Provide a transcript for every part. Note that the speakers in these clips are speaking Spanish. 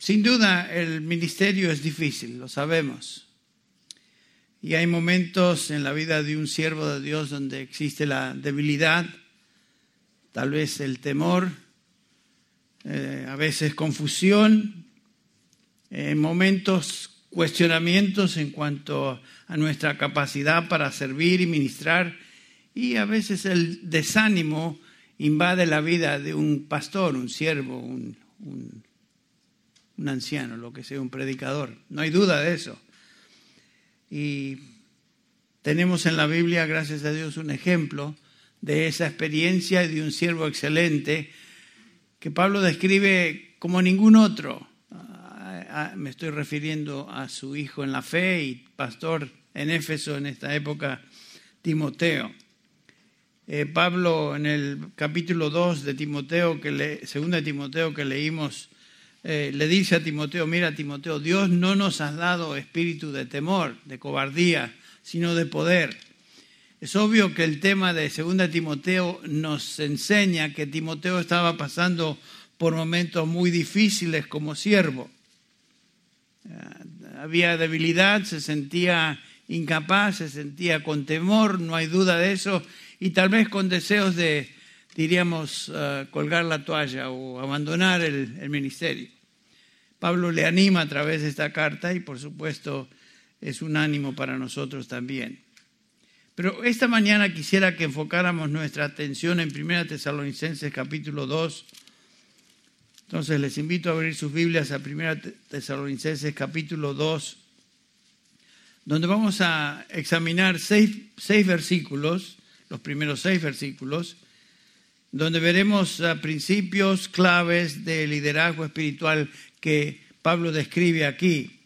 sin duda el ministerio es difícil, lo sabemos. Y hay momentos en la vida de un siervo de Dios donde existe la debilidad, tal vez el temor, eh, a veces confusión, en momentos cuestionamientos en cuanto a nuestra capacidad para servir y ministrar y a veces el desánimo invade la vida de un pastor, un siervo, un, anciano, lo que sea, un predicador. No hay duda de eso. Y tenemos en la Biblia, gracias a Dios, un ejemplo de esa experiencia y de un siervo excelente que Pablo describe como ningún otro. Ah, me estoy refiriendo a su hijo en la fe y pastor en Éfeso en esta época, Timoteo. Eh, Pablo en el capítulo 2 de Timoteo, que le, segunda Timoteo que leímos, eh, le dice a Timoteo, mira Timoteo, Dios no nos ha dado espíritu de temor, de cobardía, sino de poder. Es obvio que el tema de segunda Timoteo nos enseña que Timoteo estaba pasando por momentos muy difíciles como siervo. Eh, había debilidad, se sentía incapaz, se sentía con temor, no hay duda de eso, y tal vez con deseos de, diríamos, eh, colgar la toalla o abandonar el, ministerio. Pablo le anima a través de esta carta y por supuesto es un ánimo para nosotros también. Pero esta mañana quisiera que enfocáramos nuestra atención en 1 Tesalonicenses capítulo 2, entonces les invito a abrir sus Biblias a 1 Tesalonicenses capítulo 2, donde vamos a examinar seis, seis, versículos, los primeros seis versículos, donde veremos ah, principios claves de liderazgo espiritual que Pablo describe aquí.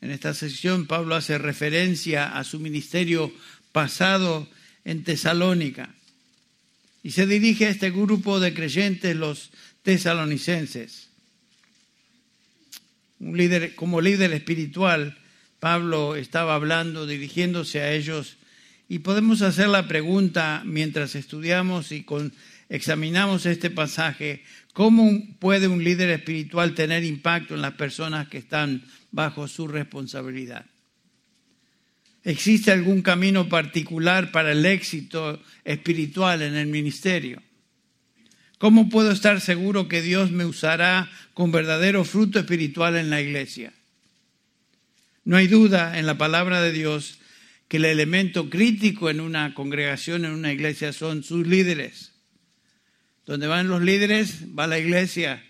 En esta sección Pablo hace referencia a su ministerio pasado en Tesalónica y se dirige a este grupo de creyentes, los tesalonicenses. Como líder espiritual, Pablo estaba hablando, dirigiéndose a ellos, y podemos hacer la pregunta mientras estudiamos y examinamos este pasaje, ¿cómo puede un líder espiritual tener impacto en las personas que están bajo su responsabilidad? ¿Existe algún camino particular para el éxito espiritual en el ministerio? ¿Cómo puedo estar seguro que Dios me usará con verdadero fruto espiritual en la iglesia? No hay duda en la palabra de Dios que el elemento crítico en una congregación, en una iglesia, son sus líderes. Donde van los líderes, va la iglesia.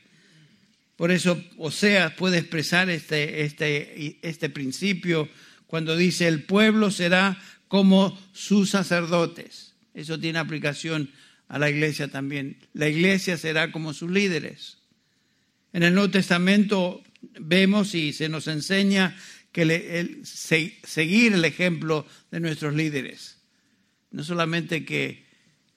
Por eso Oseas puede expresar este, este, este principio cuando dice el pueblo será como sus sacerdotes. Eso tiene aplicación a la iglesia también. La iglesia será como sus líderes. En el Nuevo Testamento vemos y se nos enseña que seguir el ejemplo de nuestros líderes. No solamente que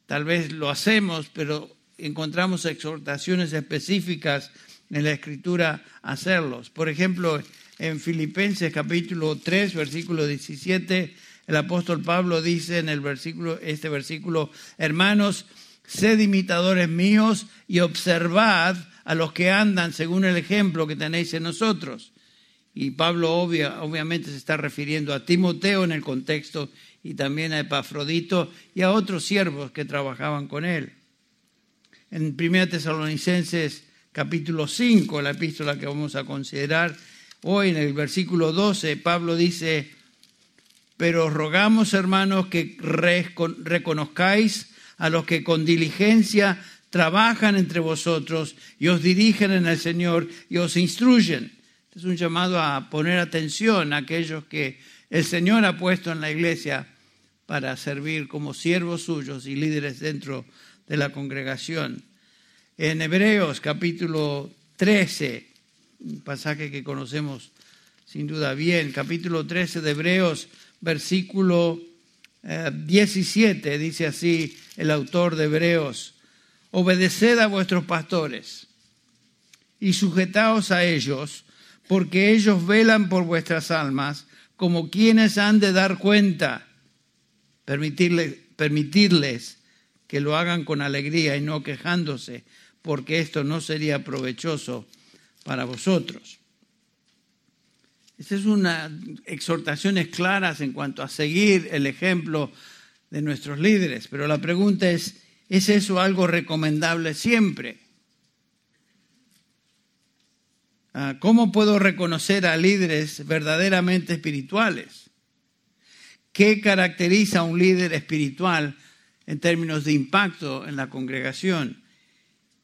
tal vez lo hacemos, pero encontramos exhortaciones específicas en la escritura a hacerlos. Por ejemplo, en Filipenses capítulo 3, versículo 17, el apóstol Pablo dice en el versículo, este versículo, hermanos, sed imitadores míos y observad a los que andan según el ejemplo que tenéis en nosotros. Y Pablo obviamente se está refiriendo a Timoteo en el contexto y también a Epafrodito y a otros siervos que trabajaban con él. En 1 Tesalonicenses capítulo 5, la epístola que vamos a considerar hoy en el versículo 12, Pablo dice, pero rogamos hermanos que reconozcáis a los que con diligencia trabajan entre vosotros y os dirigen en el Señor y os instruyen. Este es un llamado a poner atención a aquellos que el Señor ha puesto en la iglesia para servir como siervos suyos y líderes dentro de la congregación. En Hebreos capítulo 13, un pasaje que conocemos sin duda bien, capítulo 13 de Hebreos, versículo 17, eh, dice así el autor de Hebreos, obedeced a vuestros pastores y sujetaos a ellos, porque ellos velan por vuestras almas como quienes han de dar cuenta, permitirles, permitirles que lo hagan con alegría y no quejándose, porque esto no sería provechoso para vosotros. Estas es una exhortaciones claras en cuanto a seguir el ejemplo de nuestros líderes, pero la pregunta es, ¿es eso algo recomendable siempre? ¿Cómo puedo reconocer a líderes verdaderamente espirituales? ¿Qué caracteriza a un líder espiritual en términos de impacto en la congregación?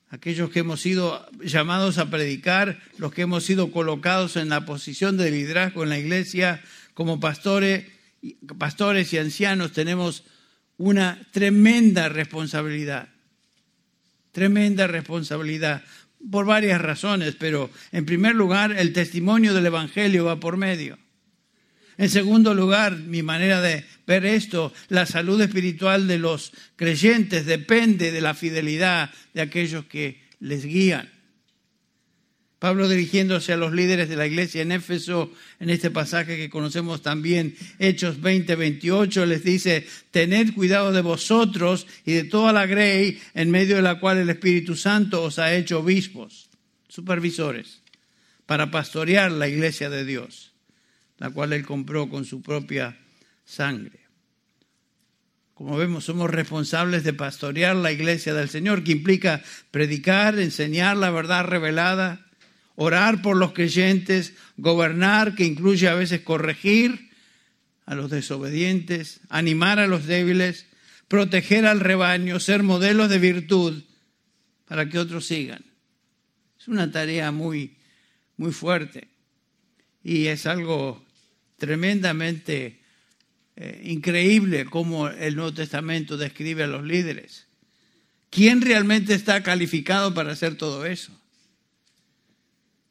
Aquellos que hemos sido llamados a predicar, los que hemos sido colocados en la posición de liderazgo en la iglesia como pastores, pastores y ancianos, tenemos una tremenda responsabilidad. Tremenda responsabilidad por varias razones, pero en primer lugar el testimonio del Evangelio va por medio. En segundo lugar, mi manera de ver esto, la salud espiritual de los creyentes depende de la fidelidad de aquellos que les guían. Pablo dirigiéndose a los líderes de la iglesia en Éfeso, en este pasaje que conocemos también, Hechos 20, 28, les dice, tened cuidado de vosotros y de toda la grey en medio de la cual el Espíritu Santo os ha hecho obispos, supervisores, para pastorear la iglesia de Dios la cual él compró con su propia sangre. Como vemos, somos responsables de pastorear la iglesia del Señor, que implica predicar, enseñar la verdad revelada, orar por los creyentes, gobernar, que incluye a veces corregir a los desobedientes, animar a los débiles, proteger al rebaño, ser modelos de virtud para que otros sigan. Es una tarea muy, muy fuerte y es algo tremendamente eh, increíble cómo el Nuevo Testamento describe a los líderes. ¿Quién realmente está calificado para hacer todo eso?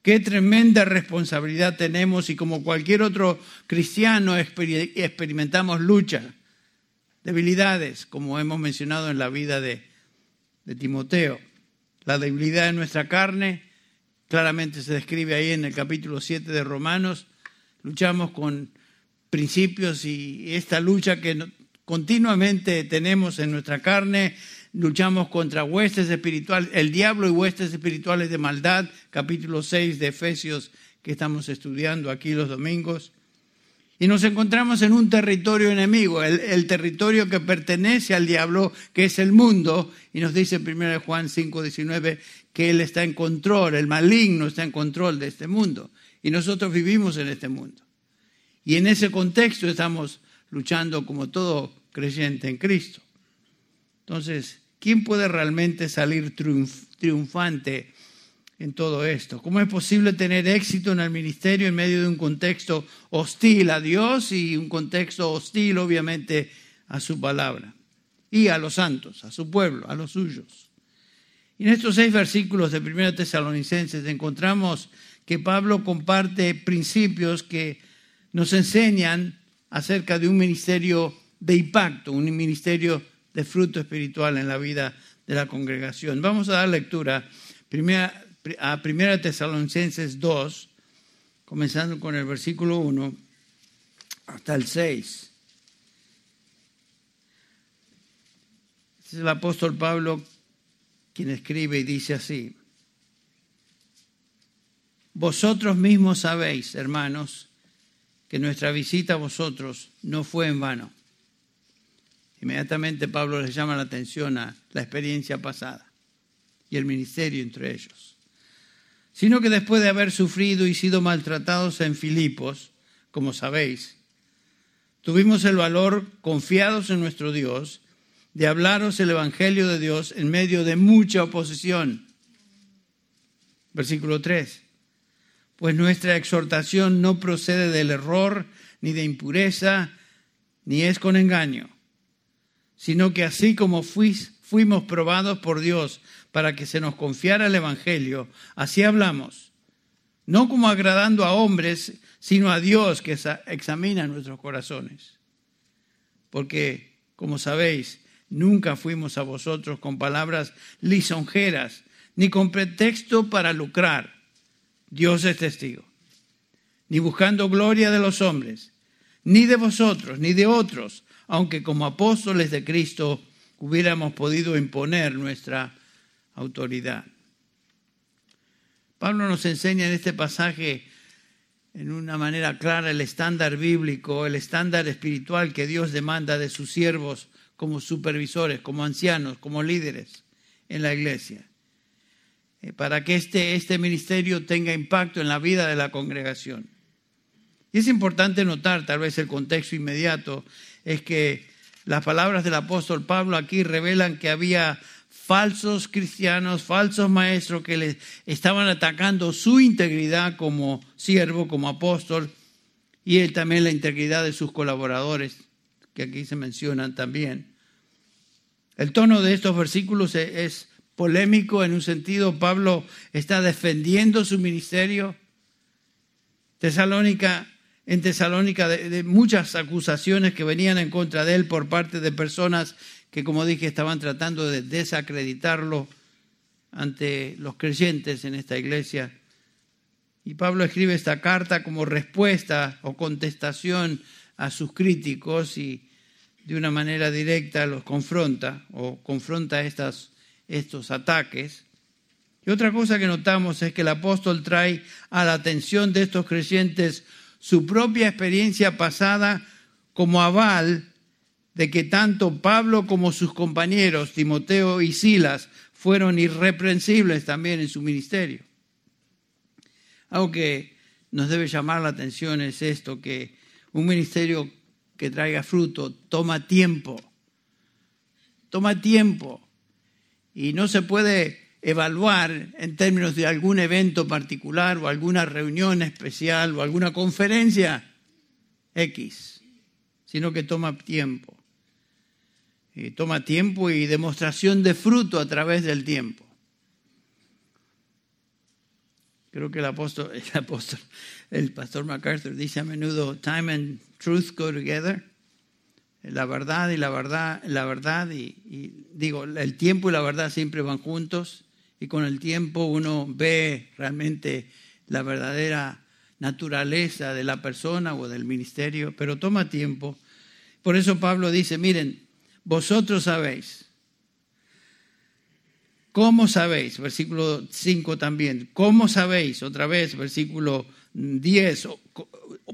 Qué tremenda responsabilidad tenemos y como cualquier otro cristiano experimentamos lucha, debilidades, como hemos mencionado en la vida de, Timoteo. La debilidad de nuestra carne claramente se describe ahí en el capítulo 7 de Romanos luchamos con principios y esta lucha que continuamente tenemos en nuestra carne, luchamos contra huestes espirituales, el diablo y huestes espirituales de maldad, capítulo 6 de Efesios que estamos estudiando aquí los domingos. Y nos encontramos en un territorio enemigo, el, territorio que pertenece al diablo, que es el mundo, y nos dice en 1 Juan 5, 19 que él está en control, el maligno está en control de este mundo. Y nosotros vivimos en este mundo. Y en ese contexto estamos luchando como todo creyente en Cristo. Entonces, ¿quién puede realmente salir triunfante en todo esto? ¿Cómo es posible tener éxito en el ministerio en medio de un contexto hostil a Dios y un contexto hostil, obviamente, a su palabra? Y a los santos, a su pueblo, a los suyos. Y en estos seis versículos de 1 Tesalonicenses encontramos que Pablo comparte principios que nos enseñan acerca de un ministerio de impacto, un ministerio de fruto espiritual en la vida de la congregación. Vamos a dar lectura a 1 Tesalonicenses 2, comenzando con el versículo 1 hasta el 6. es el apóstol Pablo quien escribe y dice así. Vosotros mismos sabéis, hermanos, que nuestra visita a vosotros no fue en vano. Inmediatamente Pablo les llama la atención a la experiencia pasada y el ministerio entre ellos. Sino que después de haber sufrido y sido maltratados en Filipos, como sabéis, tuvimos el valor, confiados en nuestro Dios, de hablaros el Evangelio de Dios en medio de mucha oposición. Versículo 3 pues nuestra exhortación no procede del error, ni de impureza, ni es con engaño, sino que así como fuimos probados por Dios para que se nos confiara el Evangelio, así hablamos, no como agradando a hombres, sino a Dios que examina nuestros corazones. Porque, como sabéis, nunca fuimos a vosotros con palabras lisonjeras, ni con pretexto para lucrar Dios es testigo. Ni buscando gloria de los hombres, ni de vosotros, ni de otros, aunque como apóstoles de Cristo hubiéramos podido imponer nuestra autoridad. Pablo nos enseña en este pasaje en una manera clara el estándar bíblico, el estándar espiritual que Dios demanda de sus siervos como supervisores, como ancianos, como líderes en la iglesia, eh, para que este, este ministerio tenga impacto en la vida de la congregación. Y es importante notar, tal vez el contexto inmediato, es que las palabras del apóstol Pablo aquí revelan que había falsos cristianos, falsos maestros que le estaban atacando su integridad como siervo, como apóstol, y él también la integridad de sus colaboradores, que aquí se mencionan también. El tono de estos versículos e-, es polémico en un sentido. Pablo está defendiendo su ministerio. Tesalónica, en Tesalónica, de, muchas acusaciones que venían en contra de él por parte de personas que, como dije, estaban tratando de desacreditarlo ante los creyentes en esta iglesia. Y Pablo escribe esta carta como respuesta o contestación a sus críticos y de una manera directa los confronta o confronta estas, estos ataques. Y otra cosa que notamos es que el apóstol trae a la atención de estos creyentes su propia experiencia pasada como aval de que tanto Pablo como sus compañeros, Timoteo y Silas, fueron irreprensibles también en su ministerio. Algo que nos debe llamar la atención es esto, que un ministerio que traiga fruto toma tiempo, toma tiempo y no se puede evaluar en términos de algún evento particular o alguna reunión especial o alguna conferencia X, sino que toma tiempo. Y toma tiempo y demostración de fruto a través del tiempo. Creo que el apóstol, el apóstol, el pastor MacArthur dice a menudo, time and truth go together. La verdad y la verdad, la verdad y, y digo, el tiempo y la verdad siempre van juntos y con el tiempo uno ve realmente la verdadera naturaleza de la persona o del ministerio, pero toma tiempo. Por eso Pablo dice, miren, vosotros sabéis. ¿Cómo sabéis? Versículo 5 también. ¿Cómo sabéis? Otra vez, versículo 10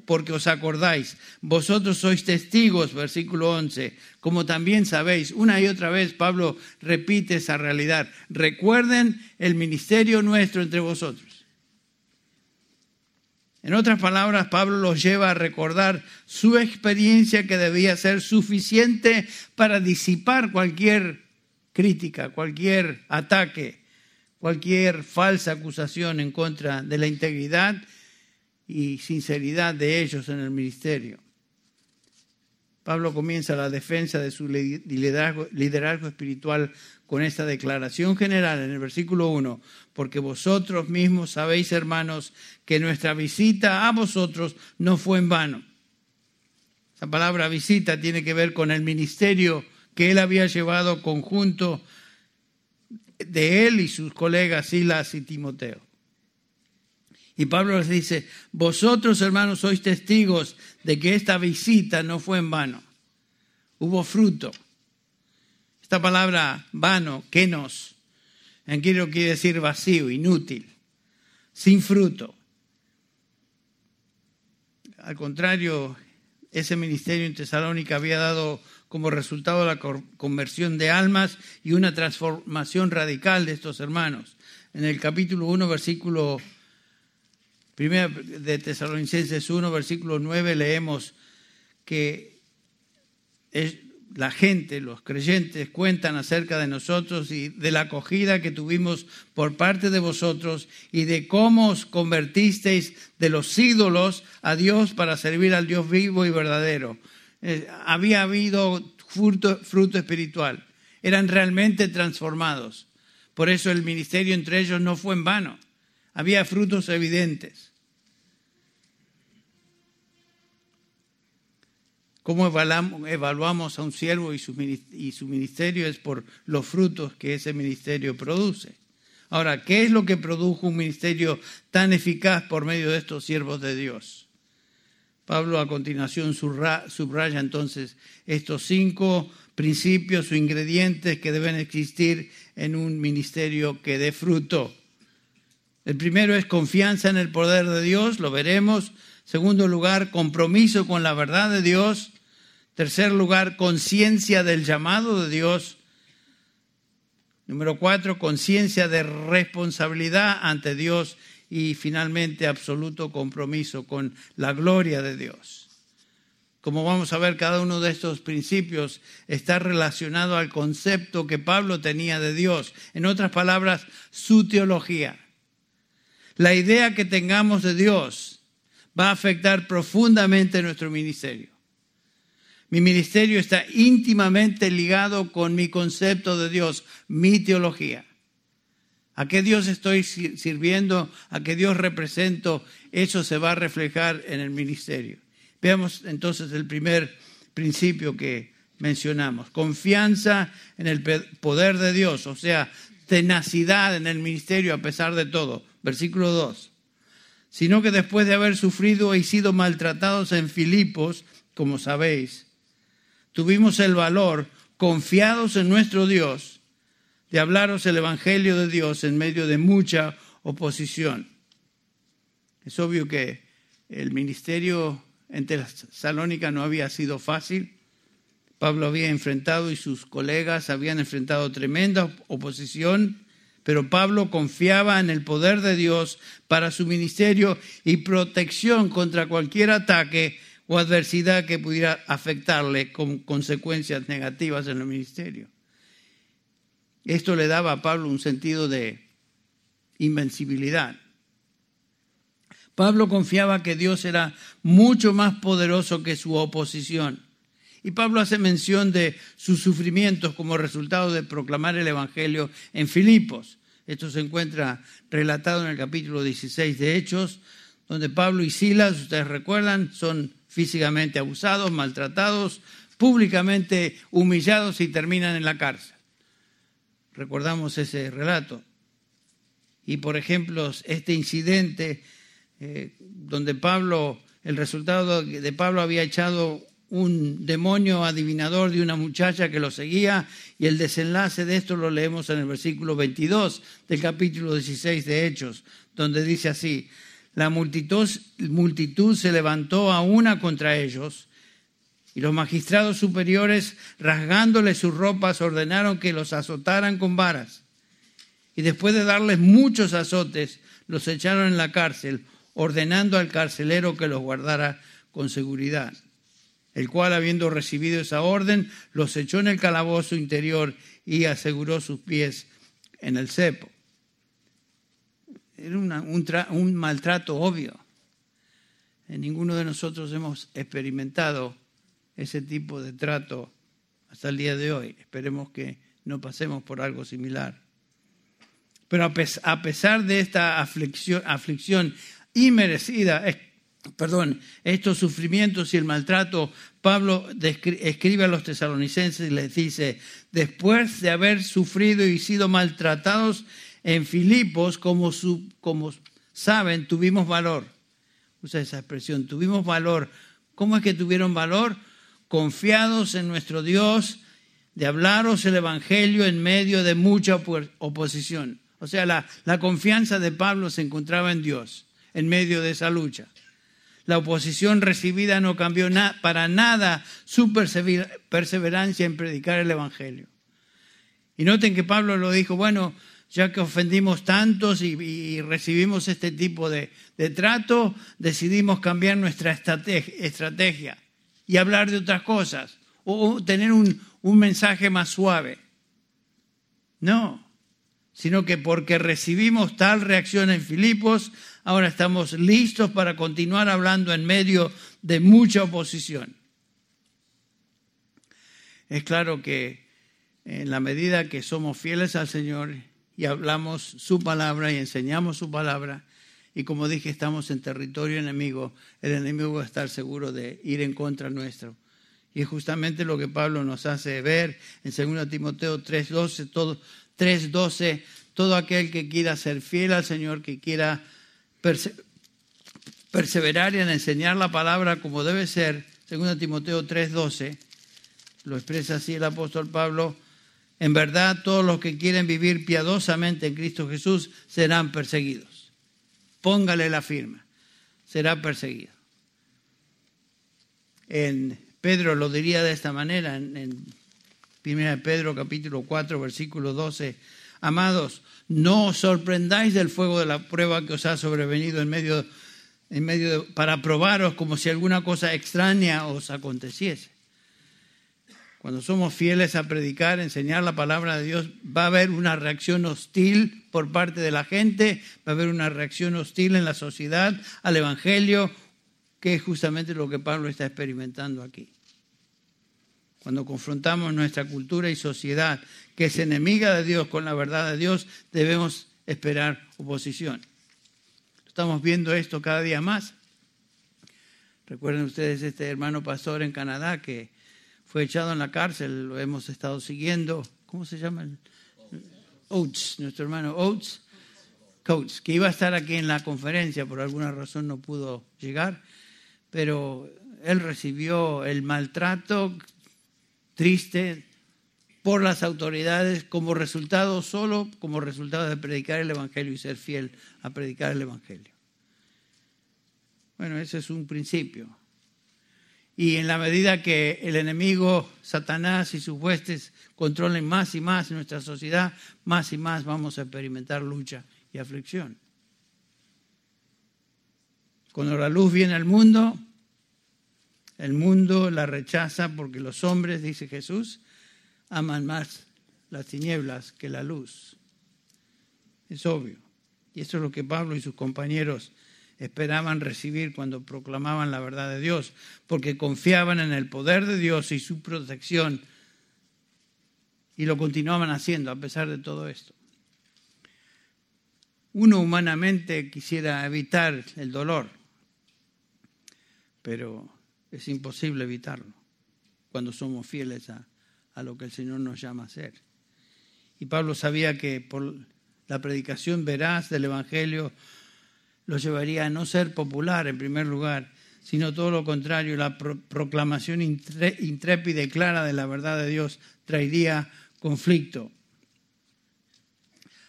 porque os acordáis. Vosotros sois testigos, versículo 11, como también sabéis. Una y otra vez Pablo repite esa realidad. Recuerden el ministerio nuestro entre vosotros. En otras palabras, Pablo los lleva a recordar su experiencia que debía ser suficiente para disipar cualquier crítica, cualquier ataque, cualquier falsa acusación en contra de la integridad y sinceridad de ellos en el ministerio. Pablo comienza la defensa de su liderazgo, espiritual con esta declaración general en el versículo 1, porque vosotros mismos sabéis, hermanos, que nuestra visita a vosotros no fue en vano. Esa palabra visita tiene que ver con el ministerio que él había llevado conjunto de él y sus colegas Silas y Timoteo. Y Pablo les dice, vosotros hermanos sois testigos de que esta visita no fue en vano. Hubo fruto. Esta palabra vano, kenos, en quiero quiere decir vacío, inútil, sin fruto. Al contrario, ese ministerio en Tesalónica había dado como resultado la conversión de almas y una transformación radical de estos hermanos. En el capítulo 1, versículo Primera de Tesalonicenses 1, versículo 9, leemos que la gente, los creyentes, cuentan acerca de nosotros y de la acogida que tuvimos por parte de vosotros y de cómo os convertisteis de los ídolos a Dios para servir al Dios vivo y verdadero. Eh, había habido fruto, fruto espiritual, eran realmente transformados. Por eso el ministerio entre ellos no fue en vano había frutos evidentes. ¿Cómo evaluamos a un siervo y su ministerio? Es por los frutos que ese ministerio produce. Ahora, ¿qué es lo que produjo un ministerio tan eficaz por medio de estos siervos de Dios? Pablo a continuación subraya entonces estos cinco principios o ingredientes que deben existir en un ministerio que dé fruto. El primero es confianza en el poder de Dios, lo veremos. Segundo lugar, compromiso con la verdad de Dios. Tercer lugar, conciencia del llamado de Dios. Número cuatro, conciencia de responsabilidad ante Dios. Y finalmente, absoluto compromiso con la gloria de Dios. Como vamos a ver, cada uno de estos principios está relacionado al concepto que Pablo tenía de Dios. En otras palabras, su teología. La idea que tengamos de Dios va a afectar profundamente nuestro ministerio. Mi ministerio está íntimamente ligado con mi concepto de Dios, mi teología. ¿A qué Dios estoy sirviendo? ¿A qué Dios represento? Eso se va a reflejar en el ministerio. Veamos entonces el primer principio que mencionamos. Confianza en el poder de Dios, o sea, tenacidad en el ministerio a pesar de todo. Versículo 2. Sino que después de haber sufrido y sido maltratados en Filipos, como sabéis, tuvimos el valor, confiados en nuestro Dios, de hablaros el Evangelio de Dios en medio de mucha oposición. Es obvio que el ministerio en Tesalónica no había sido fácil. Pablo había enfrentado y sus colegas habían enfrentado tremenda oposición, pero Pablo confiaba en el poder de Dios para su ministerio y protección contra cualquier ataque o adversidad que pudiera afectarle con consecuencias negativas en el ministerio. Esto le daba a Pablo un sentido de invencibilidad. Pablo confiaba que Dios era mucho más poderoso que su oposición. Y Pablo hace mención de sus sufrimientos como resultado de proclamar el Evangelio en Filipos. Esto se encuentra relatado en el capítulo 16 de Hechos, donde Pablo y Silas, ustedes recuerdan, son físicamente abusados, maltratados, públicamente humillados y terminan en la cárcel. Recordamos ese relato. Y por ejemplo, este incidente eh, donde Pablo, el resultado de Pablo había echado un demonio adivinador de una muchacha que lo seguía y el desenlace de esto lo leemos en el versículo 22 del capítulo 16 de Hechos, donde dice así, la multitud, se levantó a una contra ellos y los magistrados superiores, rasgándole sus ropas, ordenaron que los azotaran con varas. Y después de darles muchos azotes, los echaron en la cárcel, ordenando al carcelero que los guardara con seguridad, el cual, habiendo recibido esa orden, los echó en el calabozo interior y aseguró sus pies en el cepo. Era un, maltrato obvio. Ninguno de nosotros hemos experimentado ese tipo de trato hasta el día de hoy. Esperemos que no pasemos por algo similar. Pero a pesar de esta aflicción, aflicción inmerecida, perdón, estos sufrimientos y el maltrato, Pablo escribe a los tesalonicenses y les dice, después de haber sufrido y sido maltratados en Filipos, como, saben, tuvimos valor. Usa esa expresión, tuvimos valor. ¿Cómo es que tuvieron valor? Confiados en nuestro Dios, de hablaros el Evangelio en medio de mucha oposición. O sea, la confianza de Pablo se encontraba en Dios en medio de esa lucha. La oposición recibida no cambió para nada su perseverancia en predicar el Evangelio. Y noten que Pablo lo dijo, bueno, ya que ofendimos tantos y, recibimos este tipo de, trato, decidimos cambiar nuestra estrategia, y hablar de otras cosas o, tener un, un mensaje más suave. No, sino que porque recibimos tal reacción en Filipos, ahora estamos listos para continuar hablando en medio de mucha oposición. Es claro que en la medida que somos fieles al Señor y hablamos su palabra y enseñamos su palabra, y como dije, estamos en territorio enemigo, el enemigo va a estar seguro de ir en contra nuestro. Y es justamente lo que Pablo nos hace ver en 2 Timoteo 3.12, todo, 3.12, todo aquel que quiera ser fiel al Señor, que quiera perseverar en enseñar la palabra como debe ser, 2 Timoteo 3:12, lo expresa así el apóstol Pablo, en verdad todos los que quieren vivir piadosamente en Cristo Jesús serán perseguidos. póngale la firma, será perseguido. En Pedro lo diría de esta manera, en, en 1 Pedro capítulo 4, versículo 12, amados, no os sorprendáis del fuego de la prueba que os ha sobrevenido en medio, en medio para probaros como si alguna cosa extraña os aconteciese. Cuando somos fieles a predicar, enseñar la palabra de Dios, va a haber una reacción hostil por parte de la gente, va a haber una reacción hostil en la sociedad al Evangelio, que es justamente lo que Pablo está experimentando aquí. Cuando confrontamos nuestra cultura y sociedad, que es enemiga de Dios con la verdad de Dios, debemos esperar oposición. Estamos viendo esto cada día más. Recuerden ustedes este hermano pastor en Canadá que fue echado en la cárcel, lo hemos estado siguiendo. ¿Cómo se llama? Oates, nuestro hermano Oates, Coates, que iba a estar aquí en la conferencia, por alguna razón no pudo llegar, pero él recibió el maltrato triste por las autoridades como resultado solo, como resultado de predicar el Evangelio y ser fiel a predicar el Evangelio. Bueno, ese es un principio. Y en la medida que el enemigo, Satanás y sus huestes controlen más y más nuestra sociedad, más y más vamos a experimentar lucha y aflicción. Cuando la luz viene al mundo, el mundo la rechaza porque los hombres, dice Jesús, aman más las tinieblas que la luz. Es obvio. Y eso es lo que Pablo y sus compañeros esperaban recibir cuando proclamaban la verdad de Dios, porque confiaban en el poder de Dios y su protección y lo continuaban haciendo a pesar de todo esto. Uno humanamente quisiera evitar el dolor, pero es imposible evitarlo cuando somos fieles a, a lo que el Señor nos llama a hacer. Y Pablo sabía que por la predicación veraz del Evangelio lo llevaría a no ser popular en primer lugar, sino todo lo contrario, la proclamación intrépida y clara de la verdad de Dios traería conflicto.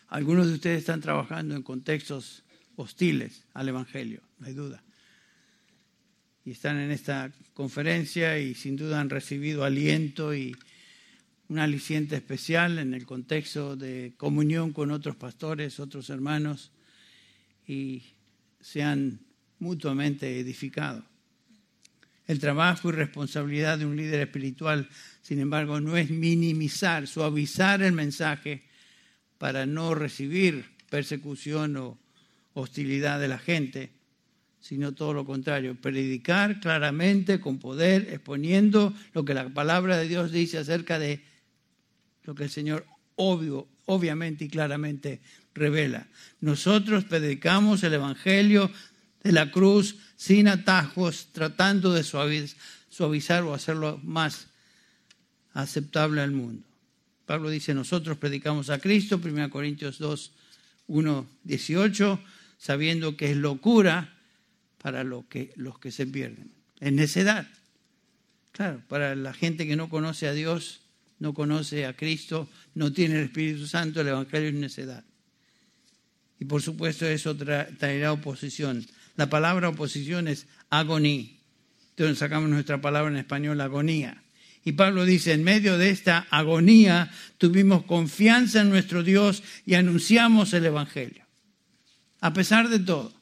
Algunos de ustedes están trabajando en contextos hostiles al Evangelio, no hay duda. Y están en esta conferencia y sin duda han recibido aliento y un aliciente especial en el contexto de comunión con otros pastores, otros hermanos. Y se han mutuamente edificado. El trabajo y responsabilidad de un líder espiritual, sin embargo, no es minimizar, suavizar el mensaje para no recibir persecución o hostilidad de la gente, sino todo lo contrario, predicar claramente, con poder, exponiendo lo que la palabra de Dios dice acerca de lo que el Señor obvio, obviamente y claramente revela. Nosotros predicamos el Evangelio de la cruz sin atajos, tratando de suavizar o hacerlo más aceptable al mundo. Pablo dice, nosotros predicamos a Cristo, 1 Corintios 2, 1, 18, sabiendo que es locura para lo que, los que se pierden. Es necedad. Claro, para la gente que no conoce a Dios, no conoce a Cristo, no tiene el Espíritu Santo, el Evangelio es necedad. Y por supuesto eso traerá oposición. La palabra oposición es agonía. Entonces sacamos nuestra palabra en español, agonía. Y Pablo dice, en medio de esta agonía tuvimos confianza en nuestro Dios y anunciamos el Evangelio. A pesar de todo.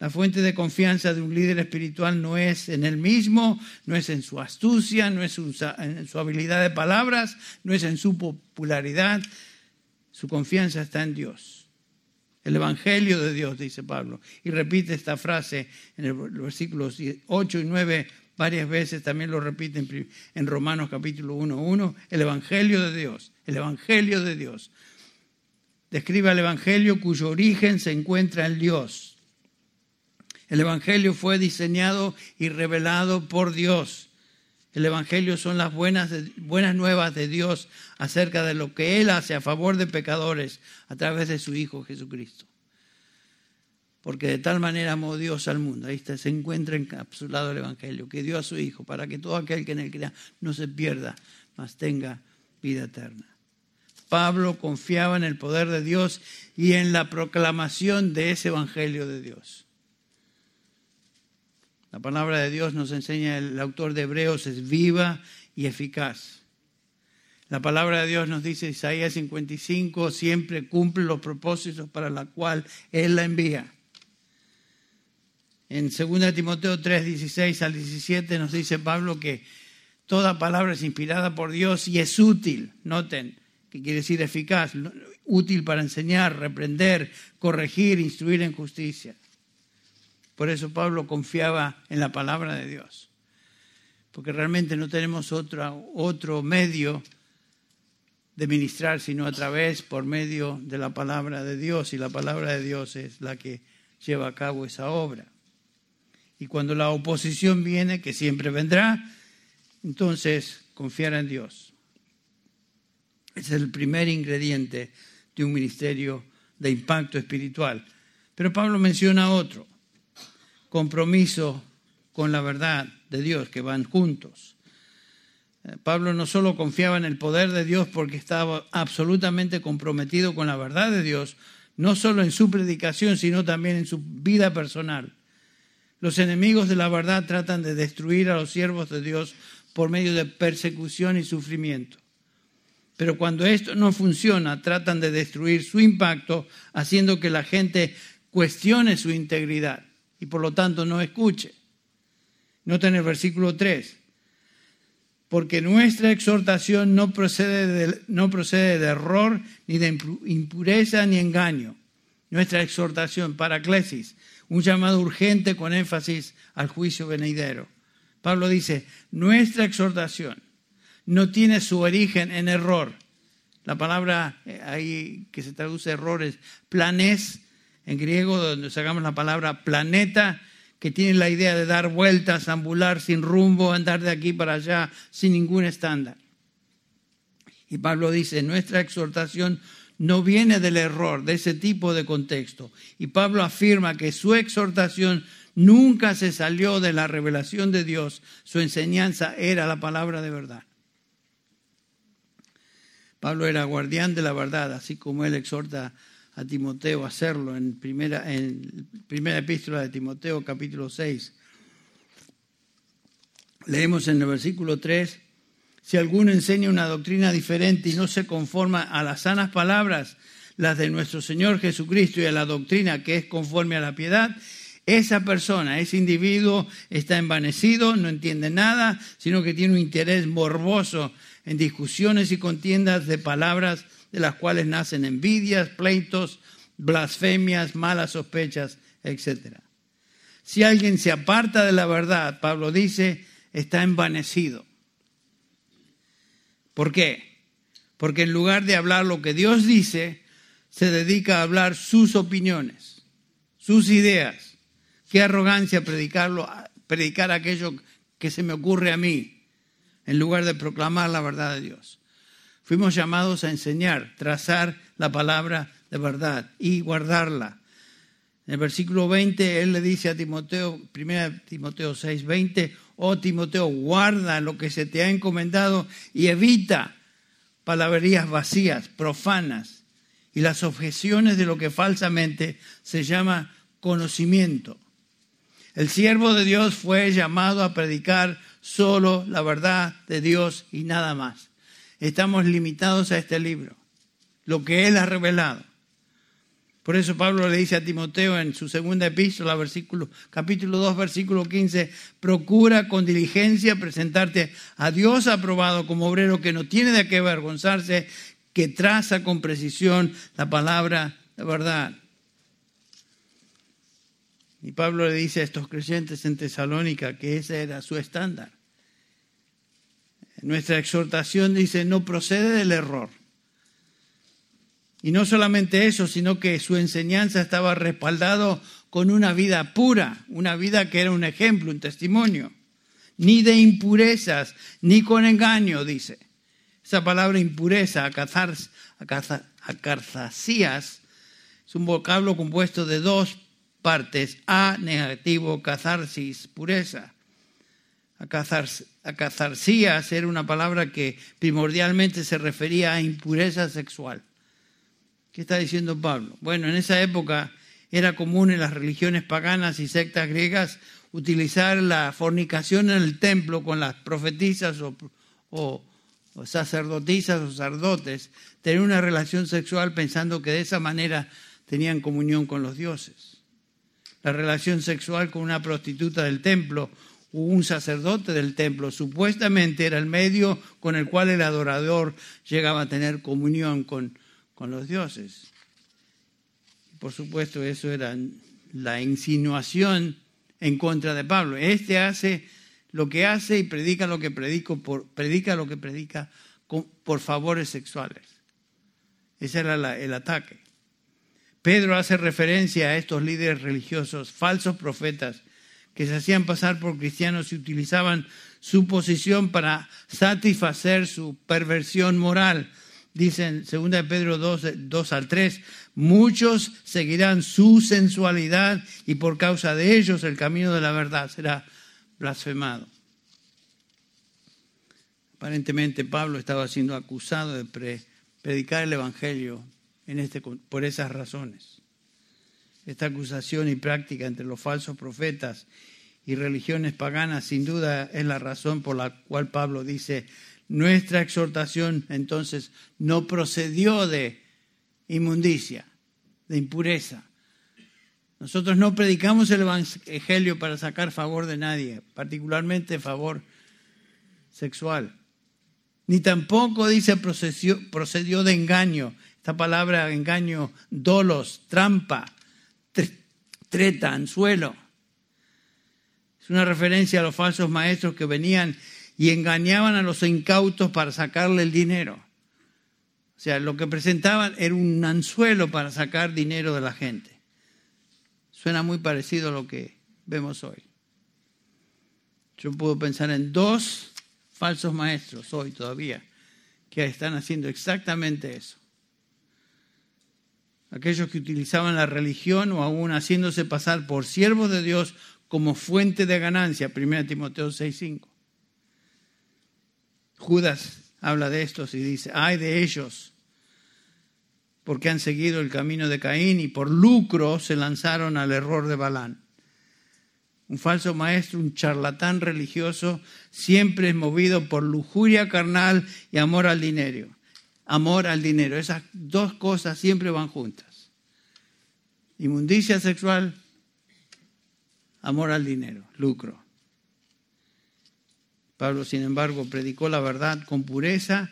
La fuente de confianza de un líder espiritual no es en él mismo, no es en su astucia, no es en su habilidad de palabras, no es en su popularidad, su confianza está en Dios. El Evangelio de Dios, dice Pablo. Y repite esta frase en el versículos 8 y 9 varias veces, también lo repite en Romanos capítulo 1, 1, el Evangelio de Dios, el Evangelio de Dios. Describe el Evangelio cuyo origen se encuentra en Dios. El Evangelio fue diseñado y revelado por Dios. El Evangelio son las buenas, buenas nuevas de Dios acerca de lo que Él hace a favor de pecadores a través de su Hijo Jesucristo. Porque de tal manera amó Dios al mundo, ahí está, se encuentra encapsulado el Evangelio, que dio a su Hijo para que todo aquel que en él crea no se pierda, mas tenga vida eterna. Pablo confiaba en el poder de Dios y en la proclamación de ese Evangelio de Dios. La palabra de Dios nos enseña el autor de Hebreos es viva y eficaz. La palabra de Dios nos dice Isaías 55, siempre cumple los propósitos para los cuales Él la envía. En 2 Timoteo 3, 16 al 17 nos dice Pablo que toda palabra es inspirada por Dios y es útil. Noten, que quiere decir eficaz, útil para enseñar, reprender, corregir, instruir en justicia. Por eso Pablo confiaba en la palabra de Dios, porque realmente no tenemos otro, otro medio de ministrar sino a través, por medio de la palabra de Dios, y la palabra de Dios es la que lleva a cabo esa obra. Y cuando la oposición viene, que siempre vendrá, entonces confiar en Dios. Es el primer ingrediente de un ministerio de impacto espiritual. Pero Pablo menciona otro, compromiso con la verdad de Dios, que van juntos. Eh, Pablo no solo confiaba en el poder de Dios porque estaba absolutamente comprometido con la verdad de Dios, no solo en su predicación, sino también en su vida personal. Los enemigos de la verdad tratan de destruir a los siervos de Dios por medio de persecución y sufrimiento. Pero cuando esto no funciona, tratan de destruir su impacto, haciendo que la gente cuestione su integridad y por lo tanto no escuche. Noten el versículo 3. Porque nuestra exhortación no procede, de, no procede de error, ni de impureza, ni engaño. Nuestra exhortación, paraclesis, un llamado urgente con énfasis al juicio venidero. Pablo dice, nuestra exhortación no tiene su origen en error. La palabra eh, ahí que se traduce error es planes, en griego, donde sacamos la palabra planeta, que tiene la idea de dar vueltas, ambular sin rumbo, andar de aquí para allá sin ningún estándar. Y Pablo dice, nuestra exhortación no viene del error, de ese tipo de contexto. Y Pablo afirma que su exhortación nunca se salió de la revelación de Dios, su enseñanza era la palabra de verdad. Pablo era guardián de la verdad, así como él exhorta a Timoteo hacerlo en primera, en primera epístola de Timoteo capítulo 6. Leemos en el versículo 3, si alguno enseña una doctrina diferente y no se conforma a las sanas palabras, las de nuestro Señor Jesucristo y a la doctrina que es conforme a la piedad, esa persona, ese individuo está envanecido, no entiende nada, sino que tiene un interés morboso en discusiones y contiendas de palabras de las cuales nacen envidias, pleitos, blasfemias, malas sospechas, etc. Si alguien se aparta de la verdad, Pablo dice, está envanecido. ¿Por qué? Porque en lugar de hablar lo que Dios dice, se dedica a hablar sus opiniones, sus ideas Qué arrogancia predicarlo, predicar aquello que se me ocurre a mí, en lugar de proclamar la verdad de Dios. Fuimos llamados a enseñar, trazar la palabra de verdad y guardarla. En el versículo 20, él le dice a Timoteo, 1 Timoteo 6, 20, oh Timoteo, guarda lo que se te ha encomendado y evita palabrerías vacías, profanas, y las objeciones de lo que falsamente se llama conocimiento. El siervo de Dios fue llamado a predicar solo la verdad de Dios y nada más. Estamos limitados a este libro, lo que Él ha revelado. Por eso Pablo le dice a Timoteo en su segunda epístola, versículo, capítulo 2, versículo 15, procura con diligencia presentarte a Dios aprobado como obrero que no tiene de qué avergonzarse, que traza con precisión la palabra de verdad. Y Pablo le dice a estos creyentes en Tesalónica que ese era su estándar. Nuestra exhortación dice, no procede del error. Y no solamente eso, sino que su enseñanza estaba respaldado con una vida pura, una vida que era un ejemplo, un testimonio. Ni de impurezas, ni con engaño, dice. Esa palabra impureza, acarzasías, es un vocablo compuesto de dos partes. A negativo, catharsis, pureza. Acazarcías era una palabra que primordialmente se refería a impureza sexual. ¿Qué está diciendo Pablo? Bueno, en esa época era común en las religiones paganas y sectas griegas utilizar la fornicación en el templo con las profetisas o, sacerdotisas o sacerdotes, tener una relación sexual pensando que de esa manera tenían comunión con los dioses. La relación sexual con una prostituta del templo o un sacerdote del templo supuestamente era el medio con el cual el adorador llegaba a tener comunión con, con los dioses. Por supuesto, eso era la insinuación en contra de Pablo. Este hace lo que hace y predica lo que predico por, predica lo que predica por favores sexuales. Ese era el ataque. Pedro hace referencia a estos líderes religiosos, falsos profetas, que se hacían pasar por cristianos y utilizaban su posición para satisfacer su perversión moral. Dicen, 2 Pedro 2, 2 al 3, Muchos seguirán su sensualidad y por causa de ellos el camino de la verdad será blasfemado. Aparentemente Pablo estaba siendo acusado de predicar el Evangelio en este, por esas razones. Esta acusación y práctica entre los falsos profetas y religiones paganas sin duda es la razón por la cual Pablo dice, nuestra exhortación entonces no procedió de inmundicia, de impureza. Nosotros no predicamos el Evangelio para sacar favor de nadie, particularmente favor sexual. Ni tampoco dice procedió, procedió de engaño. Esta palabra engaño, dolos, trampa, treta, anzuelo. Una referencia a los falsos maestros que venían y engañaban a los incautos para sacarle el dinero. O sea, lo que presentaban era un anzuelo para sacar dinero de la gente. Suena muy parecido a lo que vemos hoy. Yo puedo pensar en dos falsos maestros hoy todavía que están haciendo exactamente eso. Aquellos que utilizaban la religión o aún haciéndose pasar por siervos de Dios como fuente de ganancia, 1 Timoteo 6:5. Judas habla de estos y dice, ay de ellos, porque han seguido el camino de Caín y por lucro se lanzaron al error de Balán. Un falso maestro, un charlatán religioso, siempre es movido por lujuria carnal y amor al dinero. Amor al dinero. Esas dos cosas siempre van juntas. Inmundicia sexual, amor al dinero, lucro. Pablo, sin embargo, predicó la verdad con pureza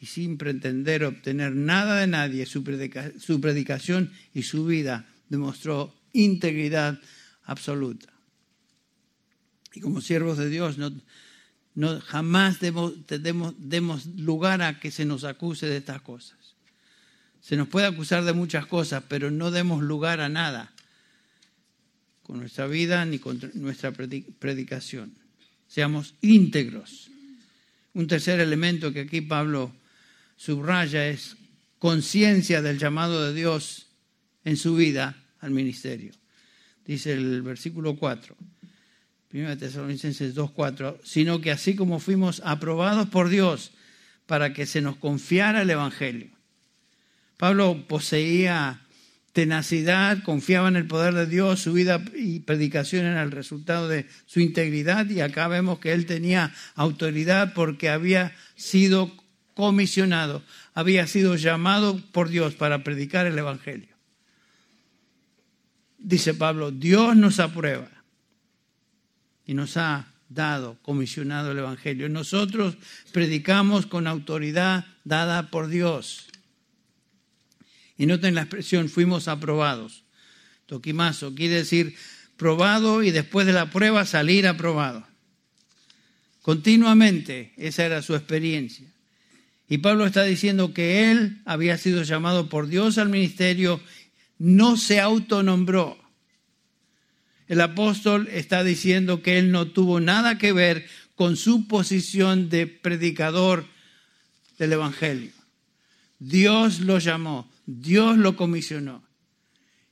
y sin pretender obtener nada de nadie, su, predicación y su vida demostró integridad absoluta. Y como siervos de Dios, no, no jamás demos lugar a que se nos acuse de estas cosas. Se nos puede acusar de muchas cosas, pero no demos lugar a nada con nuestra vida ni con nuestra predicación. Seamos íntegros. Un tercer elemento que aquí Pablo subraya es conciencia del llamado de Dios en su vida al ministerio. Dice el versículo 4, 1 Tesalonicenses 2.4, sino que así como fuimos aprobados por Dios para que se nos confiara el Evangelio. Pablo poseía tenacidad, confiaba en el poder de Dios, su vida y predicación era el resultado de su integridad y acá vemos que él tenía autoridad porque había sido comisionado, había sido llamado por Dios para predicar el Evangelio. Dice Pablo, Dios nos aprueba y nos ha dado, comisionado el Evangelio. Nosotros predicamos con autoridad dada por Dios. Y noten la expresión, fuimos aprobados. Toquimazo quiere decir probado y después de la prueba salir aprobado. Continuamente, esa era su experiencia. Y Pablo está diciendo que él había sido llamado por Dios al ministerio, no se autonombró. El apóstol está diciendo que él no tuvo nada que ver con su posición de predicador del Evangelio. Dios lo llamó, Dios lo comisionó.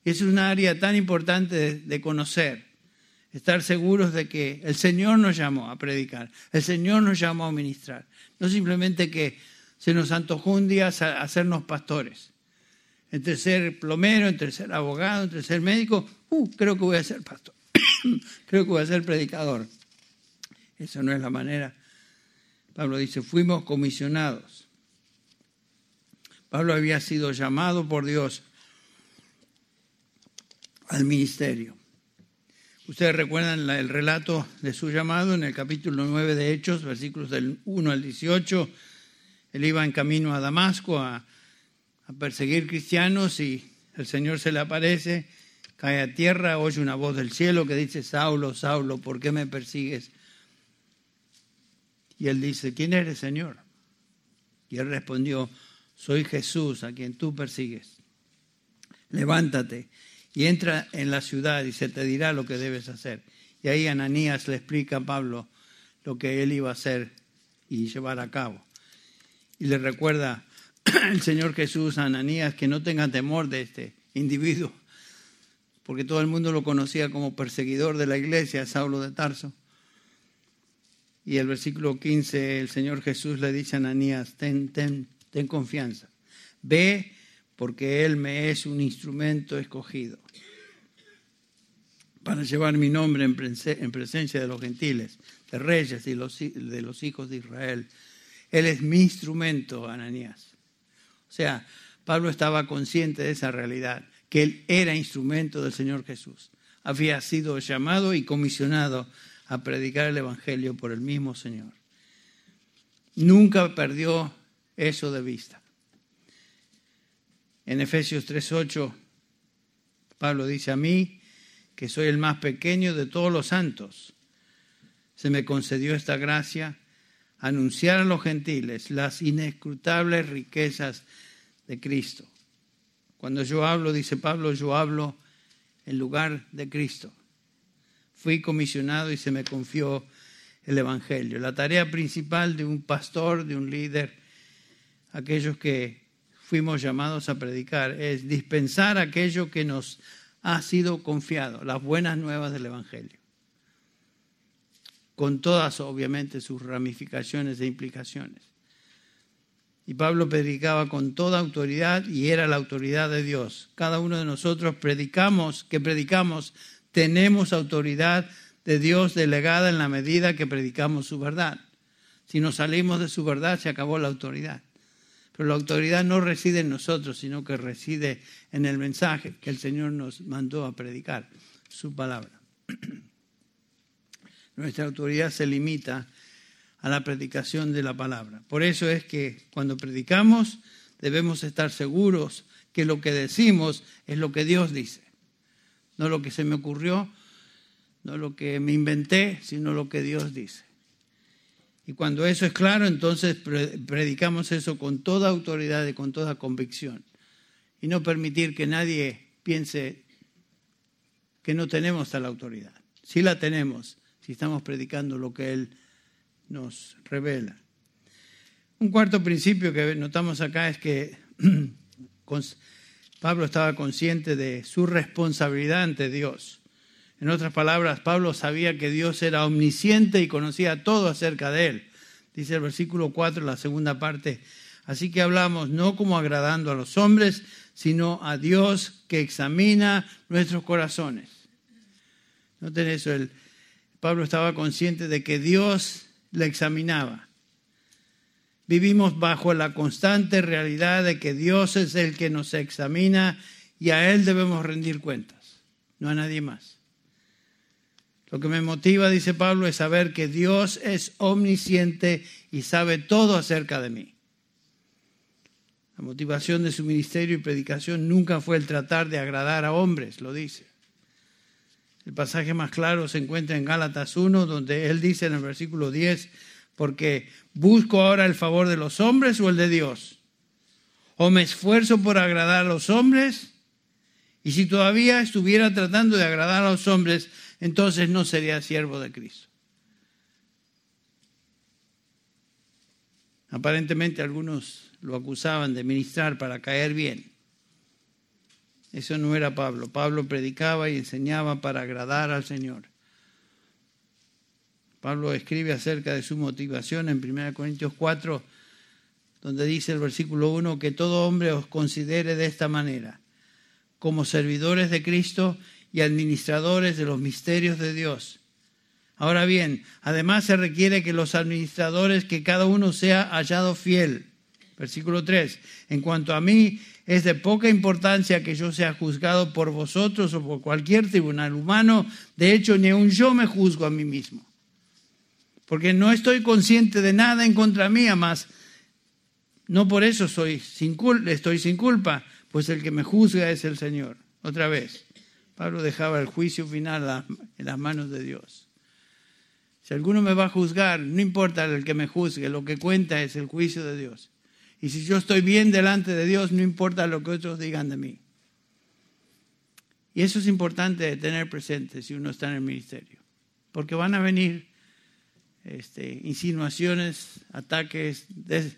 Es un área tan importante de, conocer. Estar seguros de que el Señor nos llamó a predicar, el Señor nos llamó a ministrar. No simplemente que se nos antojó un día hacernos pastores. Entre ser plomero, entre ser abogado, entre ser médico, uh, creo que voy a ser pastor, creo que voy a ser predicador. Esa no es la manera. Pablo dice, fuimos comisionados. Pablo había sido llamado por Dios al ministerio. Ustedes recuerdan el relato de su llamado en el capítulo 9 de Hechos, versículos del 1 al 18. Él iba en camino a Damasco a, a perseguir cristianos y el Señor se le aparece, cae a tierra, oye una voz del cielo que dice, Saulo, Saulo, ¿por qué me persigues? Y él dice, ¿quién eres, Señor? Y él respondió, soy Jesús a quien tú persigues. Levántate y entra en la ciudad y se te dirá lo que debes hacer. Y ahí Ananías le explica a Pablo lo que él iba a hacer y llevar a cabo. Y le recuerda el Señor Jesús a Ananías que no tenga temor de este individuo, porque todo el mundo lo conocía como perseguidor de la iglesia, Saulo de Tarso. Y el versículo 15, el Señor Jesús le dice a Ananías, ten, ten, ten confianza, ve porque Él me es un instrumento escogido para llevar mi nombre en presencia de los gentiles, de reyes y de los hijos de Israel. Él es mi instrumento, Ananías. O sea, Pablo estaba consciente de esa realidad, que él era instrumento del Señor Jesús. Había sido llamado y comisionado a predicar el Evangelio por el mismo Señor. Nunca perdió eso de vista. En Efesios 3:8, Pablo dice a mí, que soy el más pequeño de todos los santos, se me concedió esta gracia, anunciar a los gentiles las inescrutables riquezas de Cristo. Cuando yo hablo, dice Pablo, yo hablo en lugar de Cristo. Fui comisionado y se me confió el Evangelio. La tarea principal de un pastor, de un líder, aquellos que fuimos llamados a predicar, es dispensar aquello que nos ha sido confiado, las buenas nuevas del Evangelio, con todas obviamente sus ramificaciones e implicaciones. Y Pablo predicaba con toda autoridad y era la autoridad de Dios. Cada uno de nosotros predicamos, que predicamos, tenemos autoridad de Dios delegada en la medida que predicamos su verdad. Si nos salimos de su verdad, se acabó la autoridad. Pero la autoridad no reside en nosotros, sino que reside en el mensaje que el Señor nos mandó a predicar, su palabra. Nuestra autoridad se limita a la predicación de la palabra. Por eso es que cuando predicamos debemos estar seguros que lo que decimos es lo que Dios dice, no lo que se me ocurrió, no lo que me inventé, sino lo que Dios dice. Y cuando eso es claro, entonces predicamos eso con toda autoridad y con toda convicción. Y no permitir que nadie piense que no tenemos tal autoridad. Sí la tenemos si estamos predicando lo que Él nos revela. Un cuarto principio que notamos acá es que Pablo estaba consciente de su responsabilidad ante Dios. En otras palabras, Pablo sabía que Dios era omnisciente y conocía todo acerca de él. Dice el versículo 4, la segunda parte. Así que hablamos no como agradando a los hombres, sino a Dios que examina nuestros corazones. Noten eso, el, Pablo estaba consciente de que Dios le examinaba. Vivimos bajo la constante realidad de que Dios es el que nos examina y a Él debemos rendir cuentas, no a nadie más. Lo que me motiva, dice Pablo, es saber que Dios es omnisciente y sabe todo acerca de mí. La motivación de su ministerio y predicación nunca fue el tratar de agradar a hombres, lo dice. El pasaje más claro se encuentra en Gálatas 1, donde él dice en el versículo 10, porque busco ahora el favor de los hombres o el de Dios. O me esfuerzo por agradar a los hombres, y si todavía estuviera tratando de agradar a los hombres, entonces no sería siervo de Cristo. Aparentemente algunos lo acusaban de ministrar para caer bien. Eso no era Pablo. Pablo predicaba y enseñaba para agradar al Señor. Pablo escribe acerca de su motivación en 1 Corintios 4, donde dice el versículo 1 que todo hombre os considere de esta manera, como servidores de Cristo y administradores de los misterios de Dios. Ahora bien, además se requiere que los administradores, que cada uno sea hallado fiel. Versículo 3. En cuanto a mí, es de poca importancia que yo sea juzgado por vosotros o por cualquier tribunal humano. De hecho, ni aun yo me juzgo a mí mismo. Porque no estoy consciente de nada en contra mía, más no por eso soy sin estoy sin culpa, pues el que me juzga es el Señor. Otra vez, Pablo dejaba el juicio final en las manos de Dios. Si alguno me va a juzgar, no importa el que me juzgue, lo que cuenta es el juicio de Dios. Y si yo estoy bien delante de Dios, no importa lo que otros digan de mí. Y eso es importante tener presente si uno está en el ministerio, porque van a venir este, insinuaciones, ataques, eh,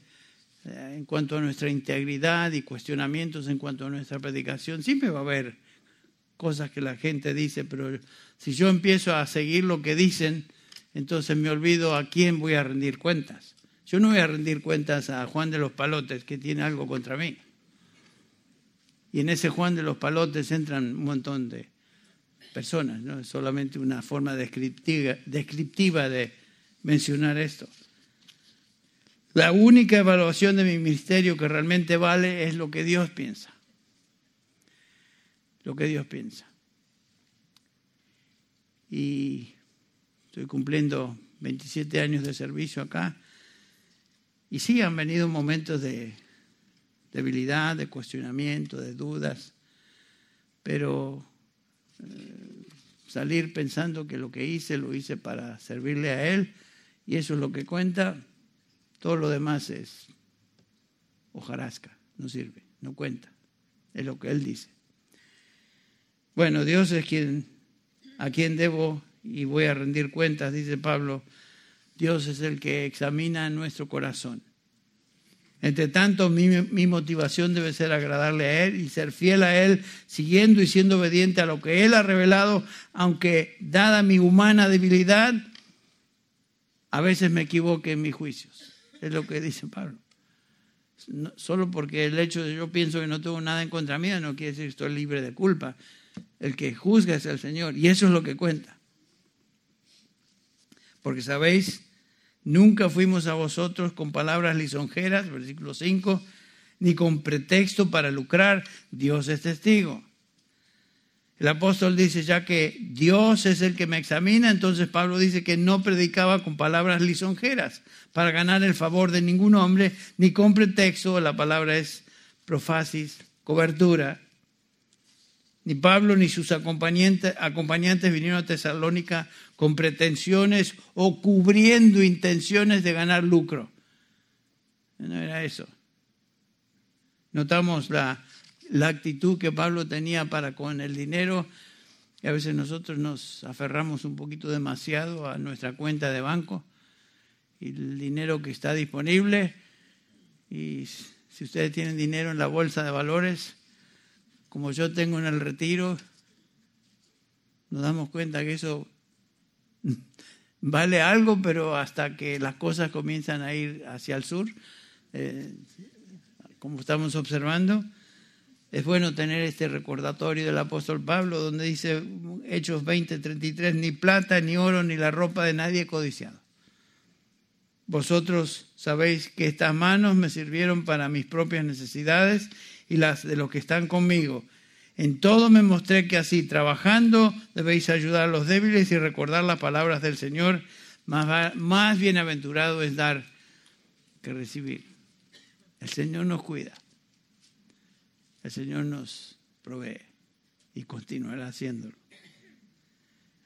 en cuanto a nuestra integridad y cuestionamientos en cuanto a nuestra predicación. Siempre va a haber cosas que la gente dice, pero si yo empiezo a seguir lo que dicen, entonces me olvido a quién voy a rendir cuentas. Yo no voy a rendir cuentas a Juan de los Palotes, que tiene algo contra mí. Y en ese Juan de los Palotes entran un montón de personas, no es solamente una forma descriptiva, descriptiva de mencionar esto. La única evaluación de mi ministerio que realmente vale es lo que Dios piensa. Lo que Dios piensa. Y estoy cumpliendo 27 años de servicio acá. Y sí han venido momentos de debilidad, de cuestionamiento, de dudas, pero eh, salir pensando que lo que hice lo hice para servirle a Él y eso es lo que cuenta, todo lo demás es hojarasca, no sirve, no cuenta. Es lo que él dice. Bueno, Dios es quien a quien debo y voy a rendir cuentas, dice Pablo. Dios es el que examina nuestro corazón. Entre tanto, mi, motivación debe ser agradarle a Él y ser fiel a Él, siguiendo y siendo obediente a lo que Él ha revelado, aunque dada mi humana debilidad, a veces me equivoque en mis juicios. Es lo que dice Pablo. solo porque el hecho de yo pienso que no tengo nada en contra mía no quiere decir que estoy libre de culpa. El que juzga es el Señor y eso es lo que cuenta. Porque sabéis, nunca fuimos a vosotros con palabras lisonjeras, versículo 5, ni con pretexto para lucrar. Dios es testigo. El apóstol dice, ya que Dios es el que me examina, entonces Pablo dice que no predicaba con palabras lisonjeras para ganar el favor de ningún hombre, ni con pretexto, la palabra es profasis, cobertura. Ni Pablo ni sus acompañantes, vinieron a Tesalónica con pretensiones o cubriendo intenciones de ganar lucro. No era eso. Notamos la la actitud que Pablo tenía para con el dinero. Y a veces nosotros nos aferramos un poquito demasiado a nuestra cuenta de banco y el dinero que está disponible. Y si ustedes tienen dinero en la bolsa de valores, como yo tengo en el retiro, nos damos cuenta que eso vale algo, pero hasta que las cosas comienzan a ir hacia el sur, eh, como estamos observando, es bueno tener este recordatorio del apóstol Pablo donde dice Hechos 20, 33, ni plata, ni oro, ni la ropa de nadie codiciado. Vosotros sabéis que estas manos me sirvieron para mis propias necesidades y las de los que están conmigo. En todo me mostré que así, trabajando, debéis ayudar a los débiles y recordar las palabras del Señor. Más, más bienaventurado es dar que recibir. El Señor nos cuida el Señor nos provee y continuará haciéndolo.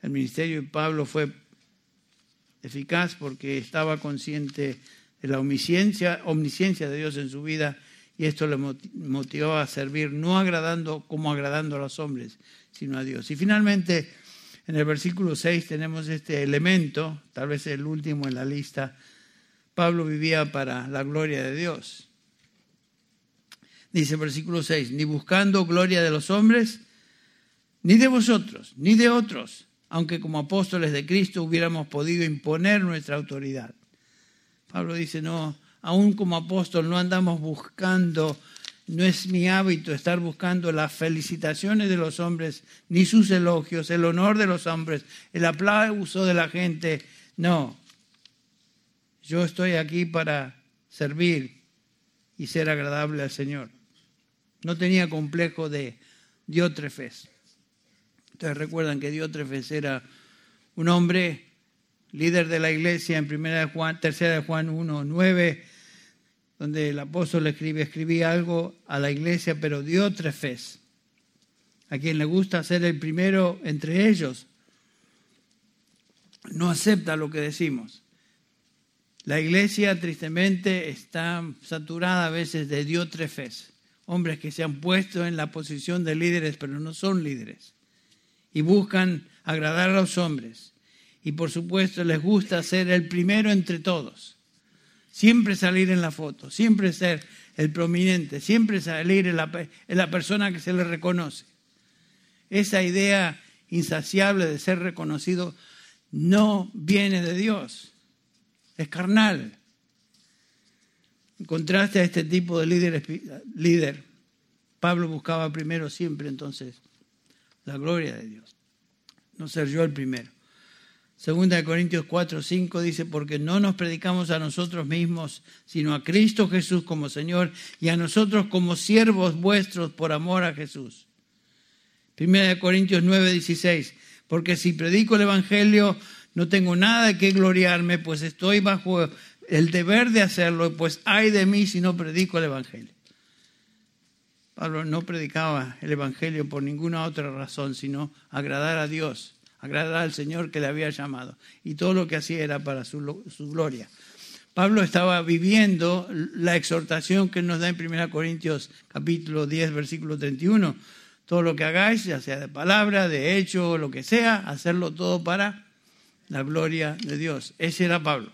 El ministerio de Pablo fue eficaz porque estaba consciente de la omnisciencia, omnisciencia de Dios en su vida y esto le motivó a servir no agradando como agradando a los hombres, sino a Dios. Y finalmente, en el versículo 6 tenemos este elemento, tal vez el último en la lista. Pablo vivía para la gloria de Dios. Dice versículo 6, ni buscando gloria de los hombres, ni de vosotros, ni de otros, aunque como apóstoles de Cristo hubiéramos podido imponer nuestra autoridad. Pablo dice, no, aún como apóstol no andamos buscando, no es mi hábito estar buscando las felicitaciones de los hombres, ni sus elogios, el honor de los hombres, el aplauso de la gente. No, yo estoy aquí para servir y ser agradable al Señor. No tenía complejo de Diótrefes. Ustedes recuerdan que Diótrefes era un hombre líder de la iglesia en primera de Juan, tercera de Juan 1, 9, donde el apóstol escribe, escribí algo a la iglesia, pero Diótrefes, a quien le gusta ser el primero entre ellos, no acepta lo que decimos. La iglesia tristemente está saturada a veces de Diótrefes, hombres que se han puesto en la posición de líderes, pero no son líderes, y buscan agradar a los hombres y por supuesto les gusta ser el primero entre todos. Siempre salir en la foto, siempre ser el prominente, siempre salir en la, en la persona que se le reconoce. Esa idea insaciable de ser reconocido no viene de Dios, es carnal. En contraste a este tipo de líder, líder, Pablo buscaba primero siempre entonces la gloria de Dios, no ser yo el primero. Segunda de Corintios 4, 5 dice, porque no nos predicamos a nosotros mismos, sino a Cristo Jesús como Señor y a nosotros como siervos vuestros por amor a Jesús. Primera de Corintios 9, 16, porque si predico el Evangelio no tengo nada de gloriarme, pues estoy bajo el deber de hacerlo, pues hay de mí si no predico el Evangelio. Pablo no predicaba el Evangelio por ninguna otra razón, sino agradar a Dios agradar al Señor que le había llamado. Y todo lo que hacía era para su, su gloria. Pablo estaba viviendo la exhortación que nos da en 1 Corintios capítulo 10, versículo 31. Todo lo que hagáis, ya sea de palabra, de hecho, lo que sea, hacerlo todo para la gloria de Dios. Ese era Pablo.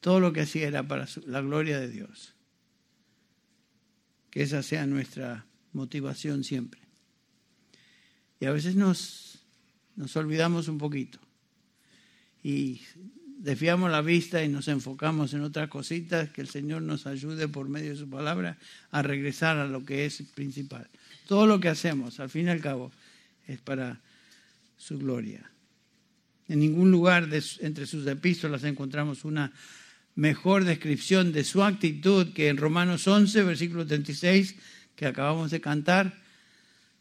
Todo lo que hacía era para la gloria de Dios. Que esa sea nuestra motivación siempre. Y a veces nos nos olvidamos un poquito y desviamos la vista y nos enfocamos en otras cositas, que el Señor nos ayude por medio de su palabra a regresar a lo que es principal. Todo lo que hacemos, al fin y al cabo, es para su gloria. En ningún lugar entre sus epístolas encontramos una mejor descripción de su actitud que en Romanos 11, versículo 36, que acabamos de cantar,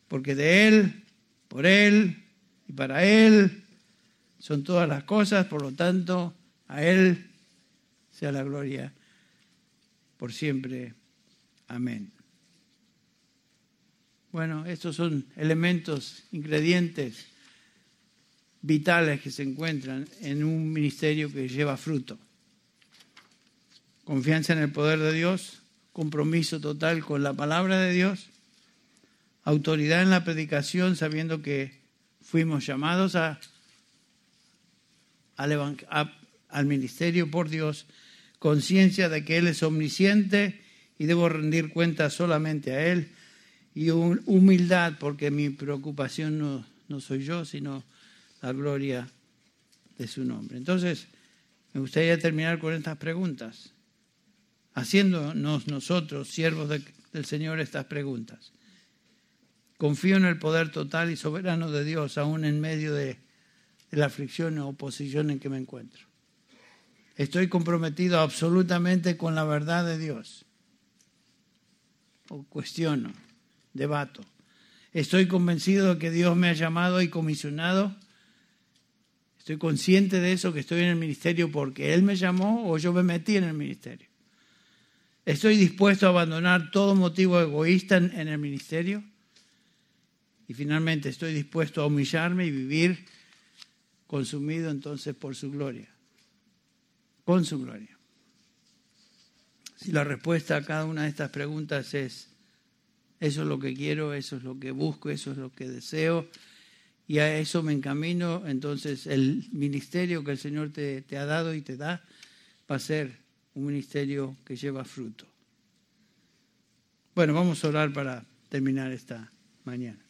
porque de Él, por Él y para Él son todas las cosas, por lo tanto, a Él sea la gloria por siempre. Amén. Bueno, estos son elementos, ingredientes vitales que se encuentran en un ministerio que lleva fruto. Confianza en el poder de Dios, compromiso total con la palabra de Dios, autoridad en la predicación sabiendo que fuimos llamados a, al, ministerio por Dios, conciencia de que Él es omnisciente y debo rendir cuenta solamente a Él, y humildad porque mi preocupación no, no soy yo, sino la gloria de su nombre. Entonces, me gustaría terminar con estas preguntas, haciéndonos nosotros, siervos del Señor, estas preguntas. Confío en el poder total y soberano de Dios, aún en medio de, la aflicción o oposición en que me encuentro. Estoy comprometido absolutamente con la verdad de Dios. O cuestiono, debato. Estoy convencido de que Dios me ha llamado y comisionado. Estoy consciente de eso, que estoy en el ministerio porque Él me llamó o yo me metí en el ministerio. Estoy dispuesto a abandonar todo motivo egoísta en el ministerio. Y finalmente estoy dispuesto a humillarme y vivir consumido entonces por su gloria, con su gloria. Si la respuesta a cada una de estas preguntas es, eso es lo que quiero, eso es lo que busco, eso es lo que deseo, y a eso me encamino, entonces el ministerio que el Señor te, te ha dado y te da va a ser un ministerio que lleva fruto. Bueno, vamos a orar para terminar esta mañana.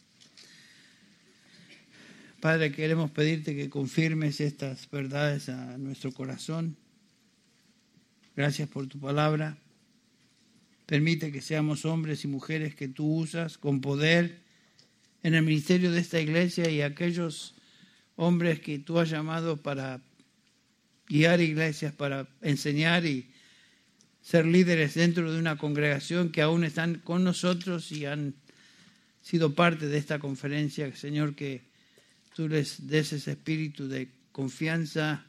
Padre, queremos pedirte que confirmes estas verdades a nuestro corazón. Gracias por tu palabra. Permite que seamos hombres y mujeres que tú usas con poder en el ministerio de esta iglesia y aquellos hombres que tú has llamado para guiar iglesias, para enseñar y ser líderes dentro de una congregación que aún están con nosotros y han sido parte de esta conferencia. Señor, que tú les des ese espíritu de confianza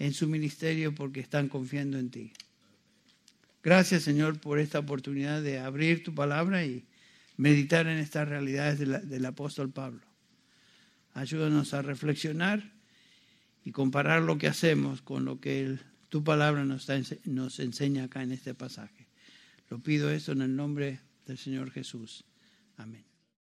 en su ministerio porque están confiando en ti. Gracias, Señor, por esta oportunidad de abrir tu palabra y meditar en estas realidades del apóstol Pablo. Ayúdanos a reflexionar y comparar lo que hacemos con lo que tu palabra nos, nos enseña acá en este pasaje. Lo pido eso en el nombre del Señor Jesús. Amén.